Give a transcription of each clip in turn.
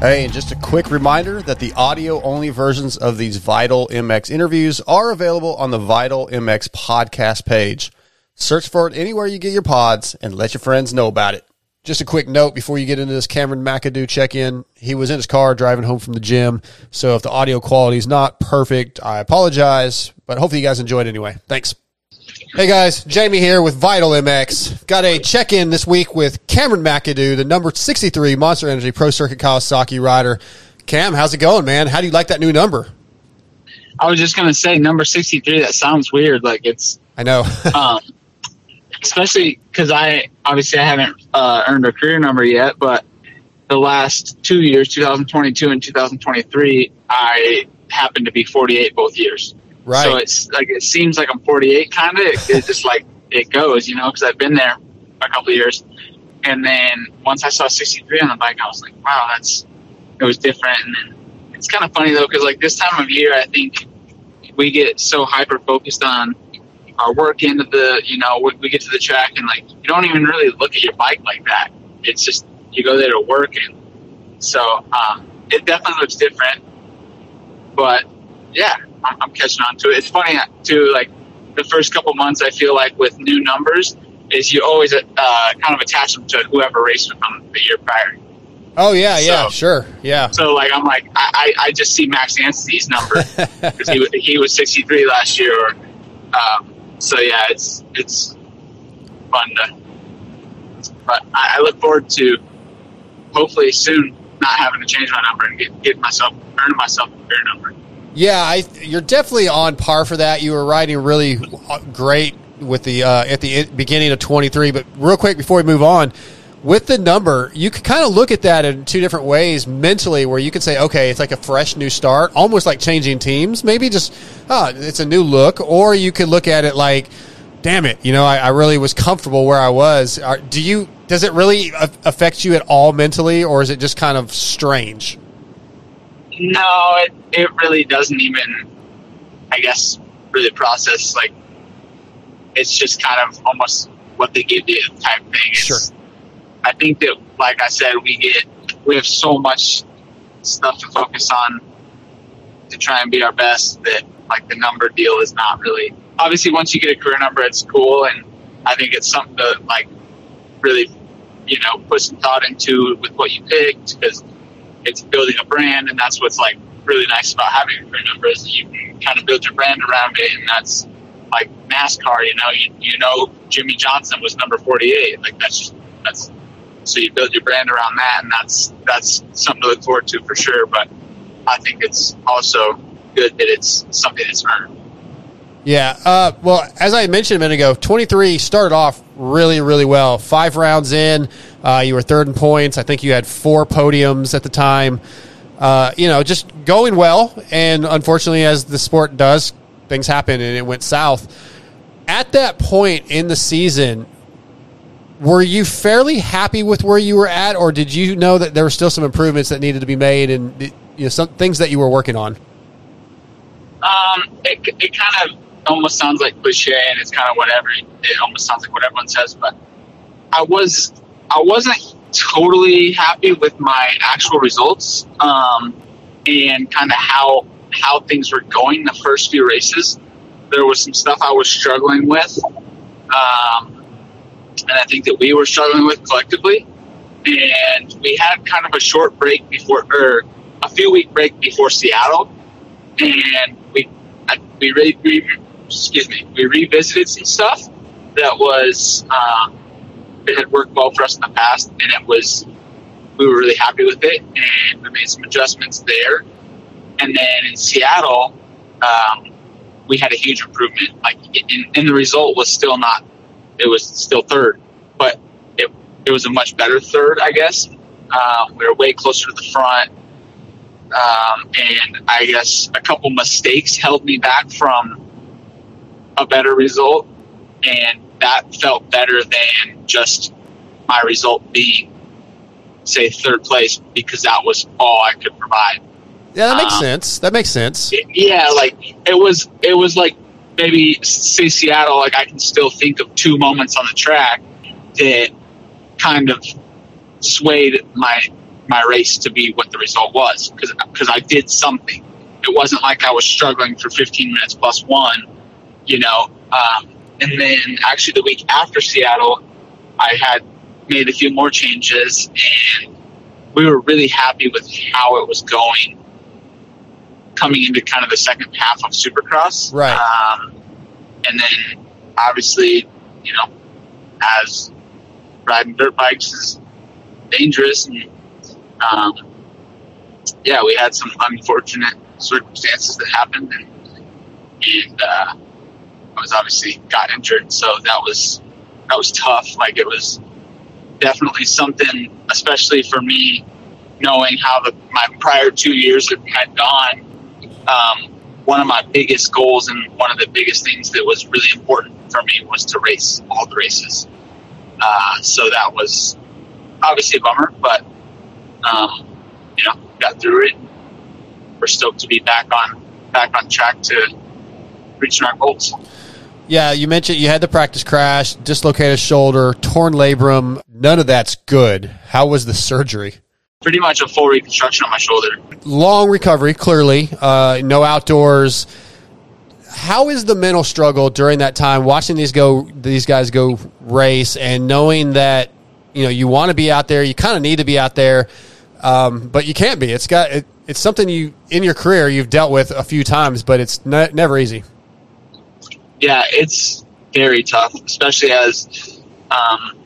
Hey, and just a quick reminder that the audio only versions of these Vital MX interviews are available on the Vital MX podcast page. Search for it anywhere you get your pods and let your friends know about it. Just a quick note before you get into this Cameron McAdoo check in. He was in his car driving home from the gym. So if the audio quality is not perfect, I apologize, but hopefully you guys enjoyed anyway. Thanks. Hey guys, Jamie here with Vital MX. Got a check in this week with Cameron McAdoo, the number 63 Monster Energy Pro Circuit Kawasaki rider. Cam, how's it going, man? How do you like that new number? I was just gonna say number 63. That sounds weird. Like it's, I know. um, especially because I obviously I haven't uh, earned a career number yet, but the last two years, 2022 and 2023, I happened to be 48 both years. Right. So it's like it seems like I'm 48, kind of. It, just like it goes, you know, because I've been there a couple years. And then once I saw 63 on the bike, I was like, wow, that's it was different. And then it's kind of funny though, because like this time of year, I think we get so hyper focused on our work into the, you know, we, we get to the track and like you don't even really look at your bike like that. It's just you go there to work, and so um, it definitely looks different. But yeah, I'm, catching on to it. It's funny too. Like the first couple months, I feel like with new numbers, is you always uh, kind of attach them to whoever raced with them the year prior. oh, yeah, yeah, so- sure. Yeah. So like I'm like I, I, I just see Max Anstie's number because he he was 63 last year. Or, um, so yeah, it's it's fun to. But I, I look forward to hopefully soon not having to change my number and get, get myself earning myself a career number. Yeah, I, you're definitely on par for that. You were riding really great with the uh, at the beginning of 23. But real quick before we move on, with the number, you could kind of look at that in two different ways mentally, where you could say, okay, it's like a fresh new start, almost like changing teams. Maybe just, oh, it's a new look, or you could look at it like, damn it, you know, I, I really was comfortable where I was. Are, do you? Does it really affect you at all mentally, or is it just kind of strange? No, it, it really doesn't even, I guess, really process. Like, it's just kind of almost what they give you type thing. It's, Sure. I think that, like I said, we get, we have so much stuff to focus on to try and be our best that, like, the number deal is not really. Obviously, once you get a career number, it's cool. And I think it's something to, like, really, you know, put some thought into with what you picked because it's building a brand, and that's what's like really nice about having a career number is you can kind of build your brand around it, and that's like NASCAR. You know, you, you know Jimmie Johnson was number forty eight. Like that's just that's so you build your brand around that, and that's that's something to look forward to for sure. But I think it's also good that it's something that's earned. Yeah. Uh, well, as I mentioned a minute ago, 23 started off really, really well. Five rounds in, uh, you were third in points. I think you had four podiums at the time. Uh, you know, just going well. And unfortunately, as the sport does, things happen and it went south. At that point in the season, were you fairly happy with where you were at, or did you know that there were still some improvements that needed to be made and you know some things that you were working on? Um, it, it kind of almost sounds like cliche, and it's kind of whatever. It almost sounds like what everyone says, but I was I wasn't totally happy with my actual results, um, and kind of how how things were going the first few races. There was some stuff I was struggling with, um, and I think that we were struggling with collectively. And we had kind of a short break before, or a few week break before Seattle, and we we re, re, excuse me we revisited some stuff that was um, it had worked well for us in the past, and it was we were really happy with it, and we made some adjustments there. And then in Seattle, um, we had a huge improvement. Like, in, and the result was still not; it was still third, but it it was a much better third, I guess. Um, we were way closer to the front um, and I guess a couple mistakes held me back from a better result, and that felt better than just my result being, say, third place because that was all I could provide. Yeah, that makes Um, sense. That makes sense. It- yeah, like it was, it was like maybe say Seattle. Like I can still think of two moments on the track that kind of swayed my my race to be what the result was because because I did something. It wasn't like I was struggling for 15 minutes plus one, you know. Um, and then actually the week after Seattle, I had made a few more changes and we were really happy with how it was going coming into kind of the second half of Supercross. Right. Um, and then obviously, you know, as riding dirt bikes is dangerous and um, yeah, we had some unfortunate circumstances that happened and and uh, I was obviously got injured, so that was that was tough. Like it was definitely something, especially for me, knowing how the my prior two years had gone. Um, one of my biggest goals and one of the biggest things that was really important for me was to race all the races. Uh, so that was obviously a bummer, but um, you know, got through it. We're stoked to be back on back on track to reaching our goals. Yeah, you mentioned you had the practice crash, dislocated shoulder, torn labrum. None of that's good. How was the surgery? Pretty much a full reconstruction on my shoulder. Long recovery, clearly. Uh, no outdoors. How is the mental struggle during that time watching these go these guys go race and knowing that you know you want to be out there, you kind of need to be out there, um, but you can't be. It's got it, it's something you in your career you've dealt with a few times, but it's ne- never easy. Yeah, it's very tough, especially as um,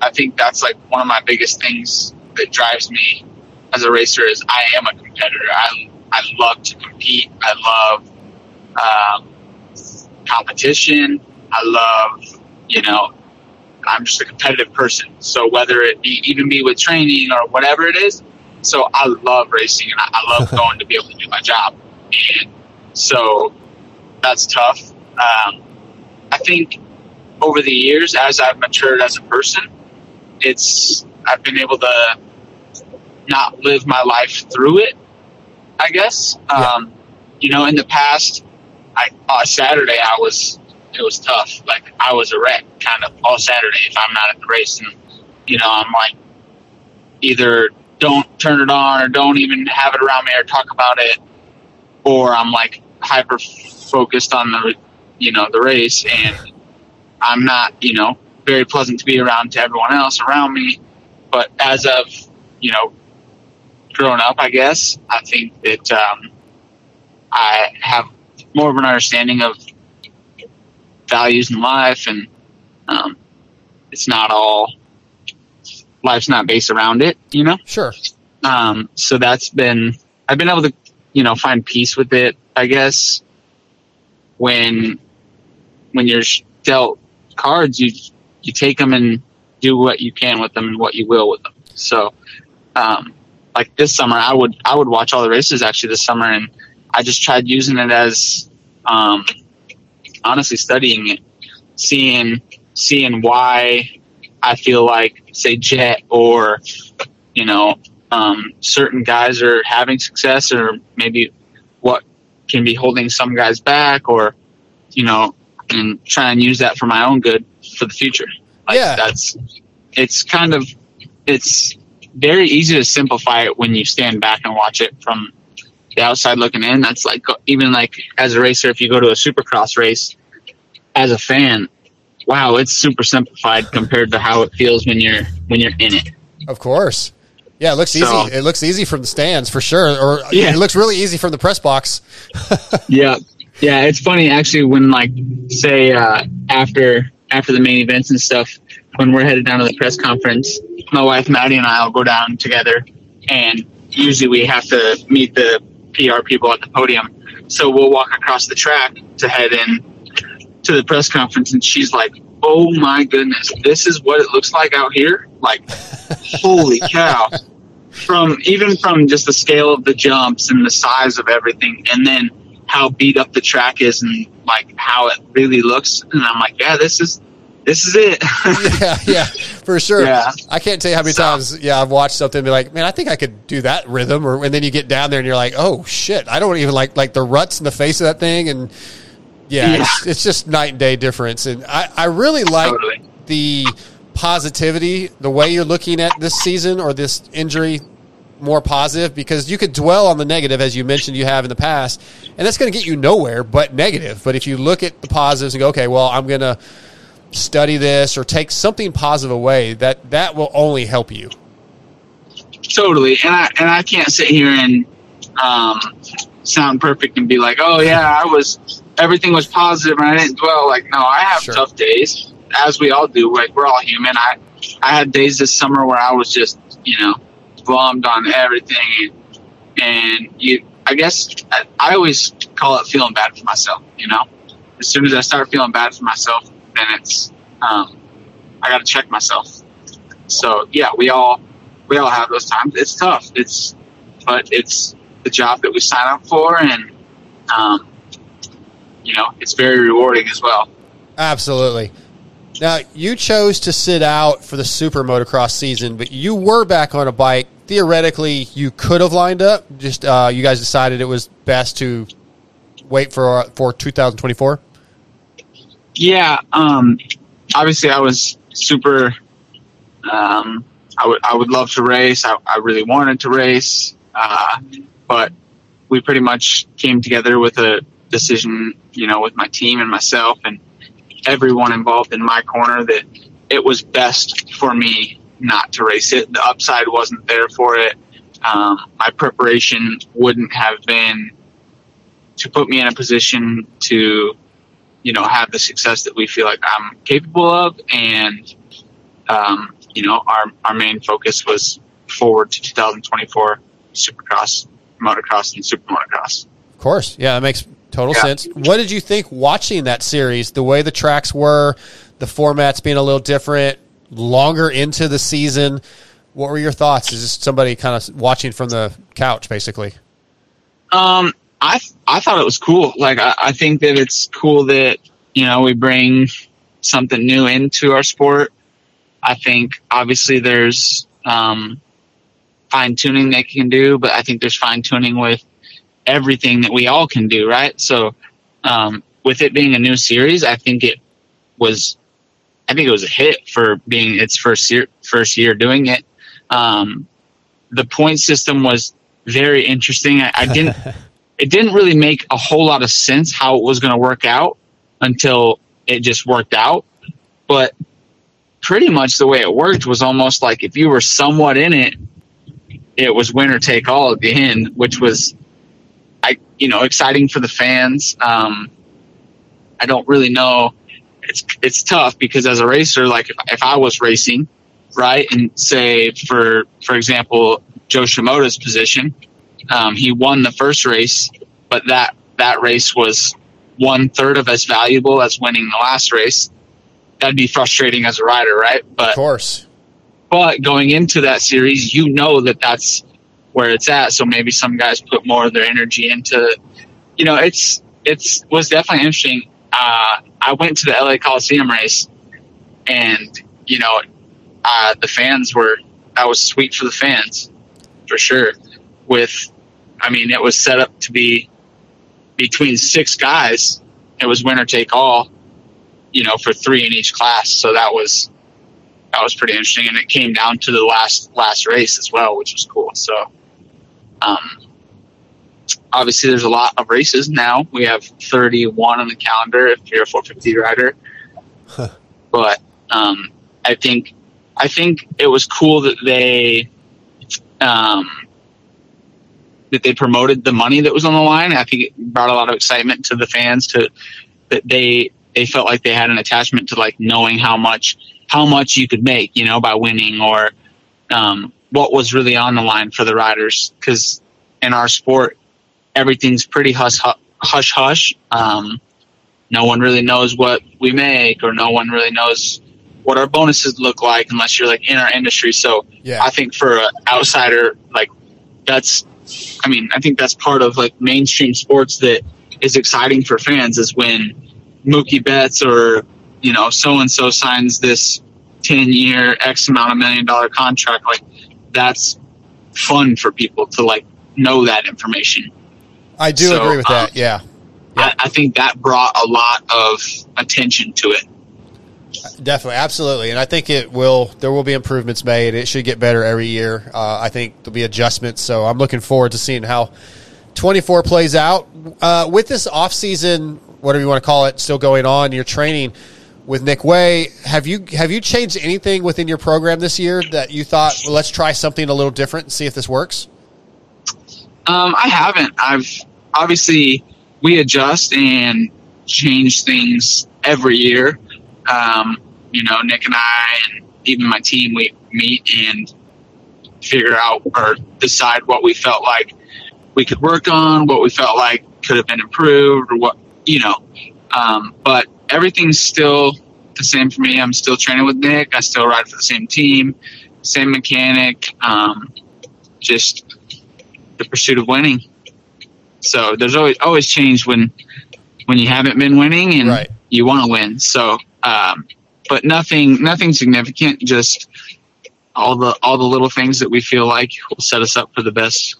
I think that's like one of my biggest things that drives me as a racer is I am a competitor. I I love to compete. I love um, competition. I love you know I'm just a competitive person. So whether it be even be with training or whatever it is, so I love racing and I, I love going to be able to do my job. And so that's tough. Um, I think over the years, as I've matured as a person, it's I've been able to not live my life through it. I guess. Um, you know, in the past, I uh, Saturday I was it was tough. Like I was a wreck kind of all Saturday if I'm not at the race, and you know I'm like either don't turn it on or don't even have it around me or talk about it, or I'm like hyper focused on the you know the race and I'm not you know very pleasant to be around to everyone else around me. But as of you know growing up, I guess I think that um, I have more of an understanding of values in life, and um, it's not all life's not based around it, you know. Sure. Um, so that's been I've been able to you know find peace with it, I guess. When when you're dealt cards, you you take them and do what you can with them and what you will with them. So, um, like this summer, I would I would watch all the races actually this summer, and I just tried using it as um, honestly studying it, seeing seeing why I feel like say Jett or you know um, certain guys are having success, or maybe what can be holding some guys back, or you know, and try and use that for my own good for the future. Like Yeah. that's it's kind of it's very easy to simplify it when you stand back and watch it from the outside looking in. That's like even like as a racer, if you go to a supercross race as a fan, wow, it's super simplified compared to how it feels when you're when you're in it. Of course. Yeah, it looks So- easy. It looks easy from the stands for sure, or Yeah. it looks really easy from the press box. Yeah, yeah. It's funny actually when like say uh, after after the main events and stuff, when we're headed down to the press conference, my wife Maddie and I will go down together, and usually we have to meet the PR people at the podium. So we'll walk across the track to head in to the press conference, and she's like, "Oh my goodness, this is what it looks like out here! Like, holy cow!" From even from just the scale of the jumps and the size of everything, and then how beat up the track is and like how it really looks. And I'm like, yeah, this is this is it. yeah, yeah, for sure. Yeah. I can't tell you how many So- times, yeah, I've watched something and be like, man, I think I could do that rhythm. Or and then you get down there and you're like, oh shit, I don't even like like the ruts in the face of that thing. And yeah, Yeah. It's, it's just night and day difference. And I, I really like Totally. the positivity, the way you're looking at this season or this injury more positive because you could dwell on the negative as you mentioned you have in the past, and that's going to get you nowhere but negative. But if you look at the positives and go, okay, well, I'm going to study this or take something positive away, that that will only help you. Totally, and I and I can't sit here and um, sound perfect and be like, oh yeah, I was everything was positive and I didn't dwell. Like, no, I have Sure. tough days, as we all do. Like, we're all human. I I had days this summer where I was just you know bummed on everything, and, and you. I guess I, I always call it feeling bad for myself. You know, as soon as I start feeling bad for myself, then it's um, I got to check myself. So yeah, we all we all have those times. It's tough. It's but it's the job that we sign up for, and um, you know, it's very rewarding as well. Absolutely. Now, you chose to sit out for the super motocross season, but you were back on a bike. Theoretically, you could have lined up. Just uh, you guys decided it was best to wait for for 2024. Yeah. Um, obviously, I was super. Um, I would I would love to race. I, I really wanted to race, uh, but we pretty much came together with a decision, you know, with my team and myself and everyone involved in my corner that it was best for me not to race it. The upside wasn't there for it. Um, my preparation wouldn't have been to put me in a position to, you know, have the success that we feel like I'm capable of. And, um, you know, our, our main focus was forward to 2024 Supercross, motocross, and super motocross. Of course, yeah, that makes total Yeah. sense. What did you think watching that series? The way the tracks were, the formats being a little different, longer into the season. What were your thoughts? Is this somebody kind of watching from the couch, basically? Um, I I thought it was cool. Like I, I think that it's cool that you know we bring something new into our sport. I think obviously there's um, fine tuning they can do, but I think there's fine tuning with everything that we all can do, right? So um, with it being a new series, I think it was I think it was a hit for being its first year first year doing it. Um, the point system was very interesting. I, I didn't it didn't really make a whole lot of sense how it was going to work out until it just worked out. But pretty much the way it worked was almost like if you were somewhat in it, it was winner take all at the end, which was, you know, exciting for the fans. Um, I don't really know. It's it's tough because as a racer, like if, if I was racing, right, and say for for example, Jo Shimoda's position, um, he won the first race, but that that race was one third of as valuable as winning the last race. That'd be frustrating as a rider, right? But Of course. but going into that series, you know that that's where it's at. So maybe some guys put more of their energy into, you know, it's it's was definitely interesting. Uh, I went to the LA Coliseum race, and you know, uh, the fans were that was sweet for the fans, for sure. With, I mean, it was set up to be between six guys. It was winner take all, you know, for three in each class. So that was that was pretty interesting, and it came down to the last last race as well, which was cool. So, um, obviously, there's a lot of races now. We have 31 on the calendar if you're a 450 rider. But um, I think I think it was cool that they um, that they promoted the money that was on the line. I think it brought a lot of excitement to the fans to that they they felt like they had an attachment to like knowing how much how much you could make, you know, by winning or um, what was really on the line for the riders. Because in our sport, everything's pretty hush hush hush. Um, no one really knows what we make, or no one really knows what our bonuses look like unless you're like in our industry. So Yeah. I think for an outsider, like that's, I mean, I think that's part of like mainstream sports that is exciting for fans is when Mookie Betts or you know so and so signs this ten year X amount of million dollar contract. Like that's fun for people to like know that information. I do So, agree with um, that. Yeah. I, I think that brought a lot of attention to it. Definitely, absolutely, and I think it will. There will be improvements made. It should get better every year. Uh, I think there'll be adjustments. So I'm looking forward to seeing how 24 plays out uh, with this off season, whatever you want to call it, still going on. You're training with Nick Wey. Have you have you changed anything within your program this year that you thought, well, let's try something a little different and see if this works? Um, I haven't. I've obviously we adjust and change things every year. Um, you know, Nick and I, and even my team, we meet and figure out or decide what we felt like we could work on, what we felt like could have been improved, or what you know. Um, but everything's still the same for me. I'm still training with Nick. I still ride for the same team, same mechanic. Um, just the pursuit of winning. So there's always always change when when you haven't been winning and Right. you want to win. So, um, but nothing nothing significant. Just all the all the little things that we feel like will set us up for the best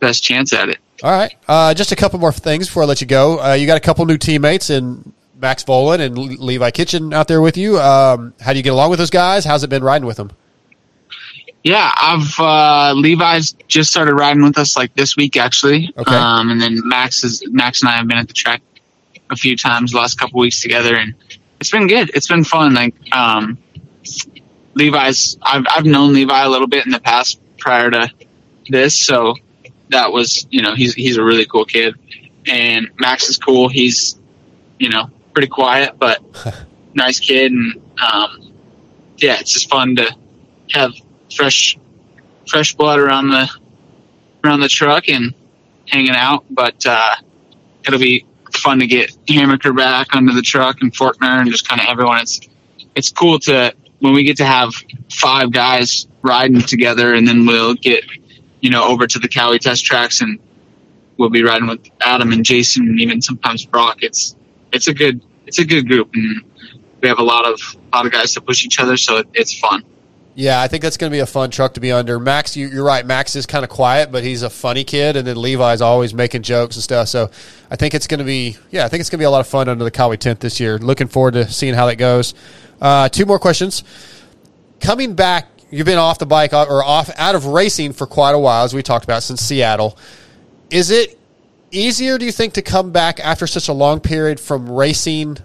best chance at it. All right. Uh, just a couple more things before I let you go. Uh, you got a couple new teammates in Max Vohland and Le- Levi Kitchen out there with you. Um, how do you get along with those guys? How's it been riding with them? Yeah, I've uh, Levi's just started riding with us like this week actually. Okay. Um, and then Max is Max and I have been at the track a few times the last couple weeks together, and it's been good. It's been fun. Like um, Levi's, I've I've known Levi a little bit in the past prior to this, so that was you know he's he's a really cool kid, and Max is cool. He's you know pretty quiet but nice kid, and um, yeah, it's just fun to have fresh fresh blood around the around the truck and hanging out. But uh, it'll be fun to get Hammaker back under the truck and Forkner and just kind of everyone. It's it's cool to when we get to have five guys riding together, and then we'll get you know over to the Kawi test tracks and we'll be riding with Adam and Jason and even sometimes Brock. It's it's a good it's a good group and we have a lot of a lot of guys to push each other, so it, it's fun. Yeah, I think that's going to be a fun truck to be under. Max, you, you're right. Max is kind of quiet, but he's a funny kid, and then Levi's always making jokes and stuff. So I think it's going to be, yeah, I think it's going to be a lot of fun under the Kawi tent this year. Looking forward to seeing how that goes. Uh, two more questions. Coming back, you've been off the bike uh, or off out of racing for quite a while, as we talked about since Seattle. Is it easier, do you think, to come back after such a long period from racing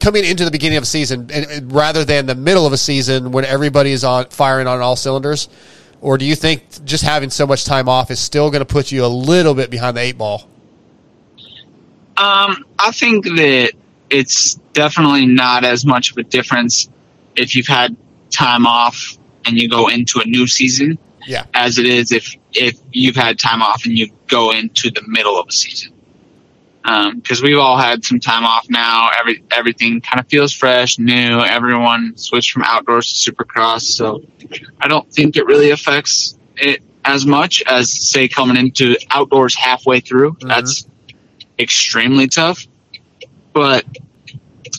coming into the beginning of a season and, and rather than the middle of a season when everybody is on firing on all cylinders? Or do you think just having so much time off is still going to put you a little bit behind the eight ball? Um, I think that it's definitely not as much of a difference if you've had time off and you go into a new season Yeah. as it is if if you've had time off and you go into the middle of a season. Because we've all had some time off now. Every everything kind of feels fresh, new. Everyone switched from outdoors to supercross, so I don't think it really affects it as much as say coming into outdoors halfway through. That's extremely tough. But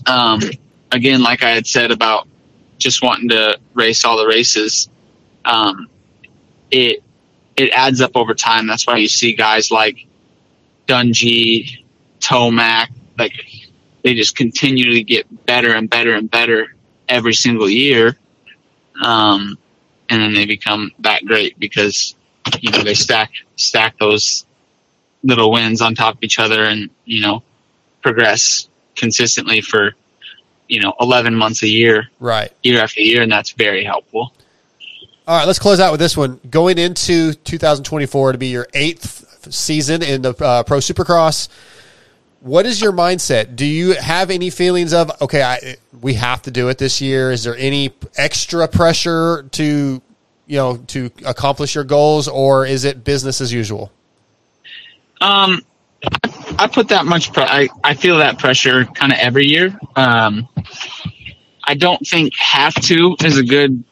um, again, like I had said about just wanting to race all the races, um, it it adds up over time. That's why you see guys like Dungey, Tomac, like they just continue to get better and better and better every single year. Um, and then they become that great because you know they stack stack those little wins on top of each other and you know progress consistently for you know 11 months a year Right. year after year and that's very helpful All right, let's close out with this one. Going into 2024 to be your eighth season in the uh, Pro Supercross, what is your mindset? Do you have any feelings of okay, I, we have to do it this year? Is there any extra pressure to you know to accomplish your goals, or is it business as usual? um i put that much pre- I, I feel that pressure kind of every year um i don't think have to is a good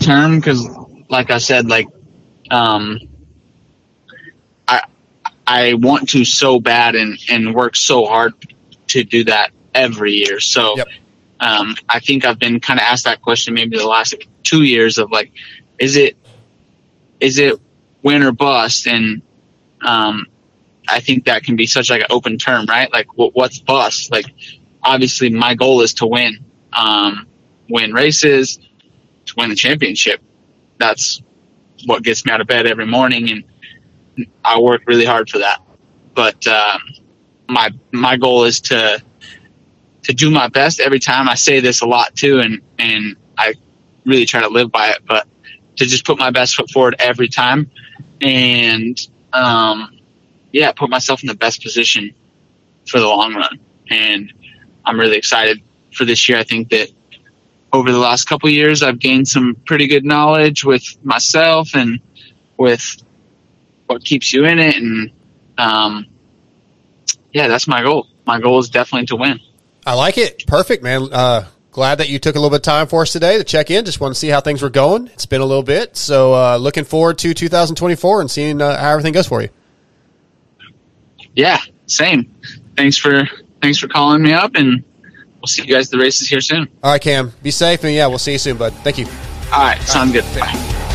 term because like i said like um i i want to so bad and and work so hard to do that every year so Yep. um i think i've been kind of asked that question maybe the last two years of like is it is it win or bust and um I think that can be such like an open term, right? Like, what, what's bust? Like, obviously, my goal is to win, um, win races, to win the championship. That's what gets me out of bed every morning, and I work really hard for that. But um, my my goal is to to do my best every time. I say this a lot too, and and I really try to live by it. But to just put my best foot forward every time, and um, yeah, put myself in the best position for the long run. And I'm really excited for this year. I think that over the last couple years, I've gained some pretty good knowledge with myself and with what keeps you in it. And um, yeah, that's my goal. My goal is definitely to win. I like it. Perfect, man. Uh, glad that you took a little bit of time for us today to check in. Just want to see how things were going. It's been a little bit. So uh, looking forward to 2024 and seeing uh, how everything goes for you. Yeah, same. Thanks for thanks for calling me up and we'll see you guys at the races here soon. All right, Cam. Be safe and yeah, we'll see you soon, bud. Thank you. All right, sounds good. Bye.